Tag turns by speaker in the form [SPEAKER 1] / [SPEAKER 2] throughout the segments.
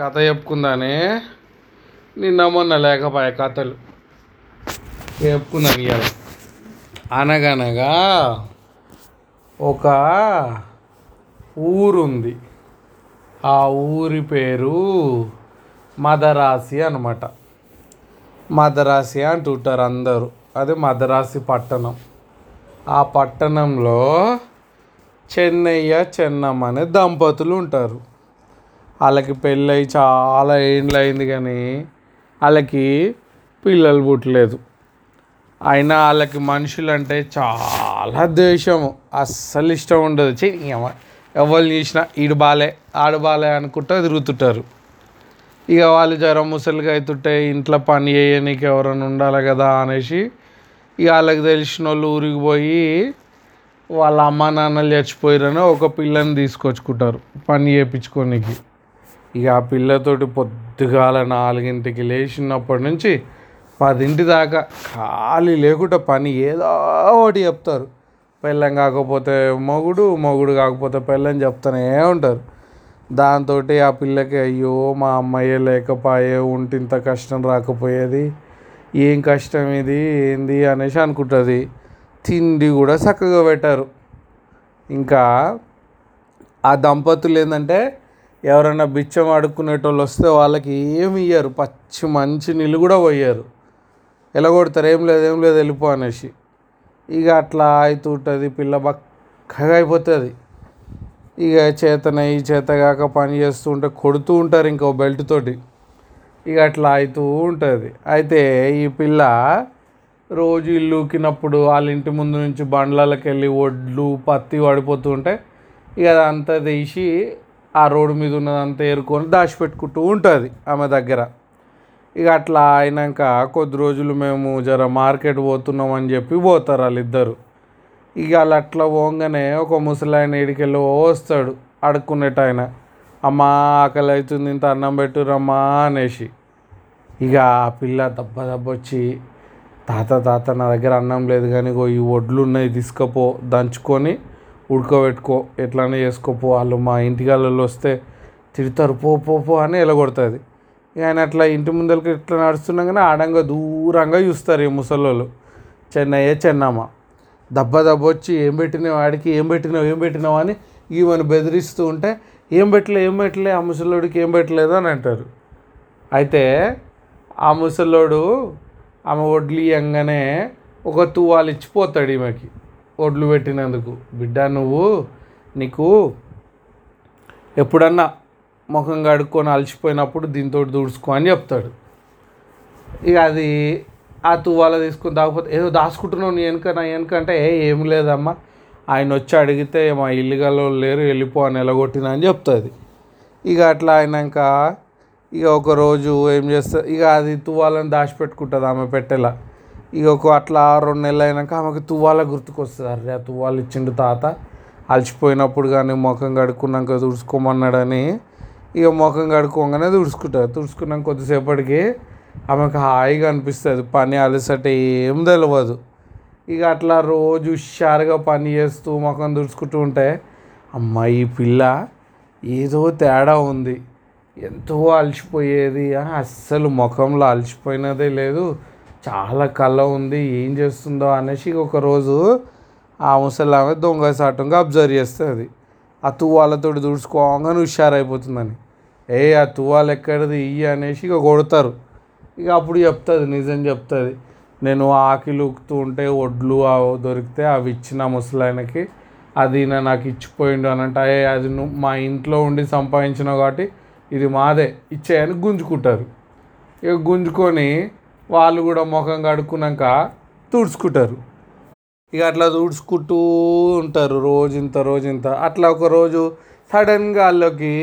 [SPEAKER 1] కథ చెప్పుకుందానే నిన్న మొన్న లేకపోయా కథలు చెప్పుకుందాను ఇవాళ అనగనగా ఒక ఊరుంది. ఆ ఊరి పేరు మదరాసి అనమాట మదరాసి అంటుంటారు అందరూ. అది మదరాసి పట్టణం. ఆ పట్టణంలో చెన్నయ్య చెన్నమ్మ అనే దంపతులు ఉంటారు. వాళ్ళకి పెళ్ళయి చాలా ఏండ్లు అయింది కానీ వాళ్ళకి పిల్లలు పుట్టలేదు. అయినా వాళ్ళకి మనుషులు అంటే చాలా ద్వేషము. అస్సలు ఇష్టం ఉండదు. చెయ్యి ఎవరు చూసినా ఈడు బాలే ఆడు బాలే అనుకుంటూ తిరుగుతుంటారు. ఇక వాళ్ళు జ్వరం ముసలిగా అవుతుంటే ఇంట్లో పని చేయనీకి ఎవరైనా ఉండాలి కదా అనేసి ఇక వాళ్ళకి తెలిసిన వాళ్ళు ఊరికి పోయి వాళ్ళ అమ్మ నాన్నలు చచ్చిపోయారని ఒక పిల్లని తీసుకొచ్చుకుంటారు. పని చేయించుకోనికి. ఇక ఆ పిల్లతోటి పొద్దుగాల నాలుగింటికి లేచినప్పటి నుంచి పదింటి దాకా ఖాళీ లేకుండా పని ఏదో ఒకటి చెప్తారు. పెళ్ళం కాకపోతే మొగుడు మొగుడు కాకపోతే పెళ్ళం చెప్తూనే ఉంటారు. దాంతో ఆ పిల్లకి అయ్యో మా అమ్మాయే లేకపోయే ఉంటే ఇంత కష్టం రాకపోయేది. ఏం కష్టం ఇది? ఏంది? అనేసి అనుకుంటుంది. తిండి కూడా చక్కగా పెట్టారు. ఇంకా ఆ దంపతులు ఏంటంటే ఎవరైనా బిచ్చం అడుక్కునేటోళ్ళు వస్తే వాళ్ళకి ఏమి ఇయ్యరు. పచ్చి మంచి నీళ్ళు కూడా పోయారు ఎలగొడతారు ఏం లేదు ఏం లేదు వెళ్ళిపో అనేసి. ఇక అట్లా అవుతుంటుంది పిల్ల బక్కగా అయిపోతుంది. ఇక చేతన ఈ చేత కాక పని చేస్తూ ఉంటే కొడుతూ ఉంటారు ఇంకో బెల్ట్ తోటి. ఇక అట్లా అవుతూ ఉంటుంది. అయితే ఈ పిల్ల రోజు ఇల్లుకినప్పుడు వాళ్ళ ఇంటి ముందు నుంచి బండ్లకి వెళ్ళి ఒడ్లు పత్తి పడిపోతూ ఉంటే ఇక అదంతా తీసి ఆ రోడ్డు మీద ఉన్నదంతా ఏరుకొని దాచిపెట్టుకుంటూ ఉంటుంది ఆమె దగ్గర. ఇక అట్లా అయినాక కొద్ది రోజులు మేము జర మార్కెట్ పోతున్నాం అని చెప్పి పోతారు వాళ్ళిద్దరు. ఇక వాళ్ళు అట్లా పోగానే ఒక ముసలాయన ఇడికెళ్ళి వస్తాడు అడుక్కునేట ఆయన. అమ్మా ఆకలి అవుతుంది ఇంత అన్నం పెట్టురమ్మా అనేసి. ఇక ఆ పిల్ల దెబ్బ దెబ్బ వచ్చి తాత తాత నా దగ్గర అన్నం లేదు కానీ ఇగో ఈ వడ్లు ఉన్నాయి తీసుకపో దంచుకొని ఉడకబెట్టుకో ఎట్లానే చేసుకోపో వాళ్ళు మా ఇంటి వాళ్ళు వస్తే తిడతారు పో పో పో అని ఎలగొడుతుంది. ఇక ఆయన అట్లా ఇంటి ముందరికి ఇట్లా నడుస్తున్నా కానీ ఆడంగా దూరంగా చూస్తారు ఈ ముసలోళ్ళు. చెన్నయ్య చెన్నమ్మ దెబ్బ దెబ్బ వచ్చి ఏం పెట్టినావు వాడికి ఏం పెట్టినావు ఏం పెట్టినావు అని ఈమెను బెదిరిస్తూ ఉంటే ఏం పెట్టలే ఏం పెట్టలే ఆ ముసలోడికి ఏం పెట్టలేదు అని అంటారు. అయితే ఆ ముసలోడు ఆమె వడ్లు ఇవ్వగానే ఒక తువాలు ఇచ్చిపోతాడు ఈమెకి. ఓట్లు పెట్టినందుకు. బిడ్డ నువ్వు నీకు ఎప్పుడన్నా ముఖం కడుక్కొని అలసిపోయినప్పుడు దీంతో దూడుచుకో అని చెప్తాడు. ఇక అది ఆ తువ్వాల తీసుకొని దాకపోతే ఏదో దాచుకుంటున్నావు నీ వెనుక నా వెనుక అంటే ఏ ఏం లేదమ్మా. ఆయన వచ్చి అడిగితే మా ఇల్లుగల్లో లేరు వెళ్ళిపో అని ఎలగొట్టిన అని చెప్తుంది. ఇక అట్లా అయినాక ఇక ఒకరోజు ఏం చేస్తా ఇక అది తువ్వాలని దాచిపెట్టుకుంటుంది ఆమె పెట్టెలా. ఇక ఒక అట్లా రెండు నెలలు అయినాక ఆమెకు తువ్వాల గుర్తుకొస్తుంది. అరే ఆ తువ్వాలు ఇచ్చిండు తాత. అలసిపోయినప్పుడు కానీ ముఖం కడుక్కున్నాక తుడుచుకోమన్నాడని ఇక ముఖం కడుక్కోగానే తుడుచుకుంటారు తుడుచుకున్నాక కొద్దిసేపటికి ఆమెకు హాయిగా అనిపిస్తుంది. పని అలసట ఏం తెలియదు ఇక అట్లా రోజు హుషారుగా పని చేస్తూ ముఖం తుడుచుకుంటూ ఉంటే అమ్మ ఈ పిల్ల ఏదో తేడా ఉంది. ఎంతో అలసిపోయేది. అస్సలు ముఖంలో అలసిపోయినదే లేదు. చాలా కళ్ళ ఉంది ఏం చేస్తుందో అనేసి ఒకరోజు ఆ ముసలామె దొంగ సాటంగా అబ్జర్వ్ చేస్తుంది ఆ తువ్వాలతో తుడుచుకోగానే హుషారైపోతుందని. ఏ ఆ తువ్వాలు ఎక్కడిది? ఇయ్యి అనేసి ఇక కొడతారు. ఇక అప్పుడు చెప్తుంది నిజం చెప్తుంది. నేను ఆకిలు ఉక్కుతూ ఉంటే వడ్లు దొరికితే అవి ఇచ్చిన ముసలాయనకి అది నాకు ఇచ్చిపోయిండు అని అంటే "అయ్యే, అది నువ్వు మా ఇంట్లో ఉండి సంపాదించినావు కాబట్టి ఇది మాదే ఇచ్చేయని గుంజుకుంటారు. ఇక గుంజుకొని వాళ్ళు కూడా ముఖం కడుక్కున్నాక తుడుచుకుంటారు. ఇక అట్లా తుడుచుకుంటూ ఉంటారు రోజు ఇంత అట్లా ఒక రోజు సడన్గా వాళ్ళకి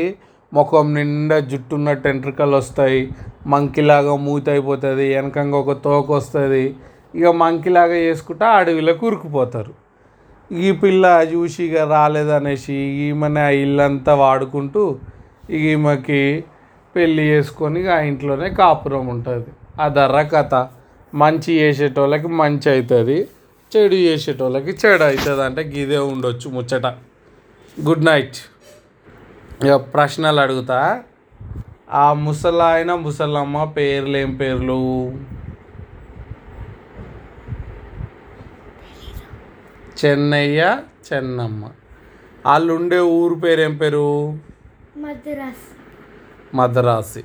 [SPEAKER 1] ముఖం నిండా జుట్టున్న టెంట్రికలు వస్తాయి. మంకిలాగా మూత అయిపోతుంది వెనకంగా ఒక తోక వస్తుంది. ఇక మంకిలాగా చేసుకుంటా అడవిలో కూరుకుపోతారు. ఈ పిల్ల చూసి ఇక రాలేదనేసి ఈమెనే ఆ ఇల్లంతా వాడుకుంటూ ఈమెకి పెళ్ళి చేసుకొని ఇక ఆ ఇంట్లోనే కాపురం ఉంటుంది. అదర్ర కథ మంచి చేసేటోళ్ళకి మంచి అవుతుంది చెడు చేసేటోళ్ళకి చెడు అవుతుంది అంటే గిదే ఉండొచ్చు ముచ్చట. గుడ్ నైట్ ఇక ప్రశ్నలు అడుగుతా. ఆ ముసలాయన ముసలమ్మ పేర్లు ఏం పేర్లు? చెన్నయ్య చెన్నమ్మ. వాళ్ళు ఉండే ఊరు పేరు ఏం పేరు?
[SPEAKER 2] మద్రాస్.
[SPEAKER 1] మద్రాసి.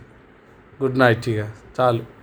[SPEAKER 1] గుడ్ నైట్ ఇక చాలు.